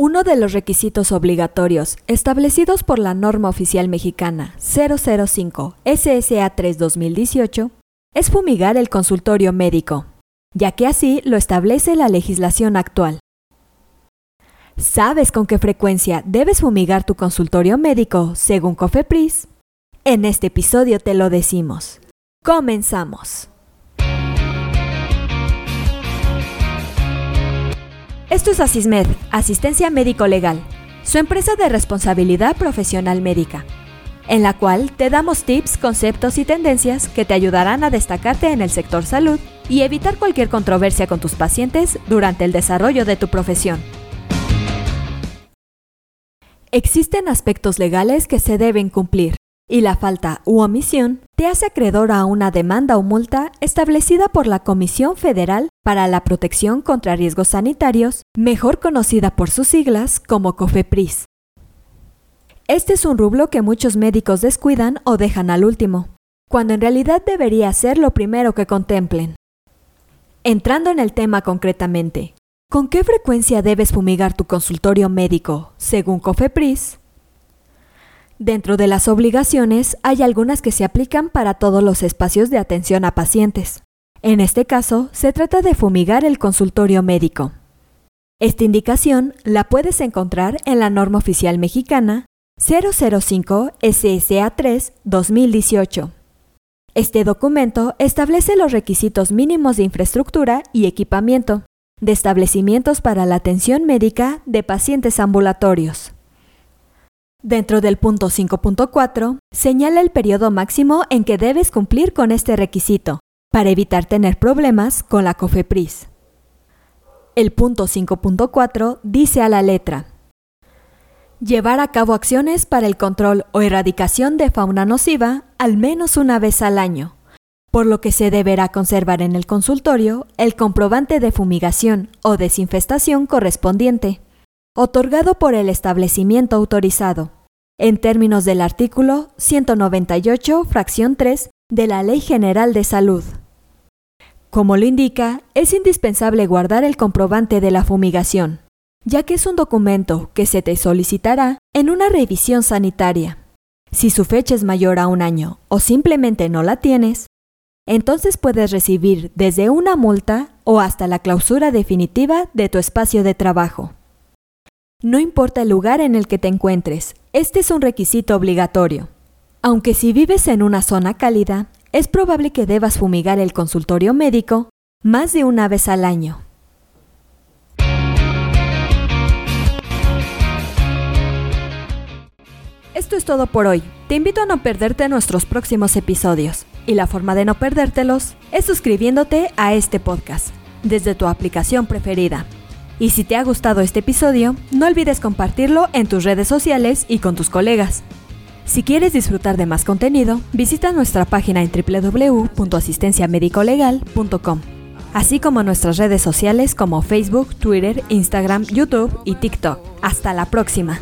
Uno de los requisitos obligatorios establecidos por la norma oficial mexicana 005 SSA 3 2018 es fumigar el consultorio médico, ya que así lo establece la legislación actual. ¿Sabes con qué frecuencia debes fumigar tu consultorio médico según COFEPRIS? En este episodio te lo decimos. Comenzamos. Esto es Asismed, Asistencia Médico Legal, su empresa de responsabilidad profesional médica, en la cual te damos tips, conceptos y tendencias que te ayudarán a destacarte en el sector salud y evitar cualquier controversia con tus pacientes durante el desarrollo de tu profesión. Existen aspectos legales que se deben cumplir, y la falta u omisión te hace acreedor a una demanda o multa establecida por la Comisión Federal para la Protección contra Riesgos Sanitarios, mejor conocida por sus siglas como COFEPRIS. Este es un rublo que muchos médicos descuidan o dejan al último, cuando en realidad debería ser lo primero que contemplen. Entrando en el tema concretamente, ¿con qué frecuencia debes fumigar tu consultorio médico según COFEPRIS? Dentro de las obligaciones hay algunas que se aplican para todos los espacios de atención a pacientes. En este caso, se trata de fumigar el consultorio médico. Esta indicación la puedes encontrar en la norma oficial mexicana 005 SSA 3 2018. Este documento establece los requisitos mínimos de infraestructura y equipamiento de establecimientos para la atención médica de pacientes ambulatorios. Dentro del punto 5.4, señala el periodo máximo en que debes cumplir con este requisito, para evitar tener problemas con la COFEPRIS. El punto 5.4 dice a la letra, llevar a cabo acciones para el control o erradicación de fauna nociva al menos una vez al año, por lo que se deberá conservar en el consultorio el comprobante de fumigación o desinfestación correspondiente otorgado por el establecimiento autorizado, en términos del artículo 198, fracción 3 de la Ley General de Salud. Como lo indica, es indispensable guardar el comprobante de la fumigación, ya que es un documento que se te solicitará en una revisión sanitaria. Si su fecha es mayor a un año o simplemente no la tienes, entonces puedes recibir desde una multa o hasta la clausura definitiva de tu espacio de trabajo. No importa el lugar en el que te encuentres, este es un requisito obligatorio. Aunque si vives en una zona cálida, es probable que debas fumigar el consultorio médico más de una vez al año. Esto es todo por hoy. Te invito a no perderte nuestros próximos episodios. Y la forma de no perdértelos es suscribiéndote a este podcast desde tu aplicación preferida. Y si te ha gustado este episodio, no olvides compartirlo en tus redes sociales y con tus colegas. Si quieres disfrutar de más contenido, visita nuestra página en www.asistenciamedicolegal.com, así como nuestras redes sociales como Facebook, Twitter, Instagram, YouTube y TikTok. Hasta la próxima.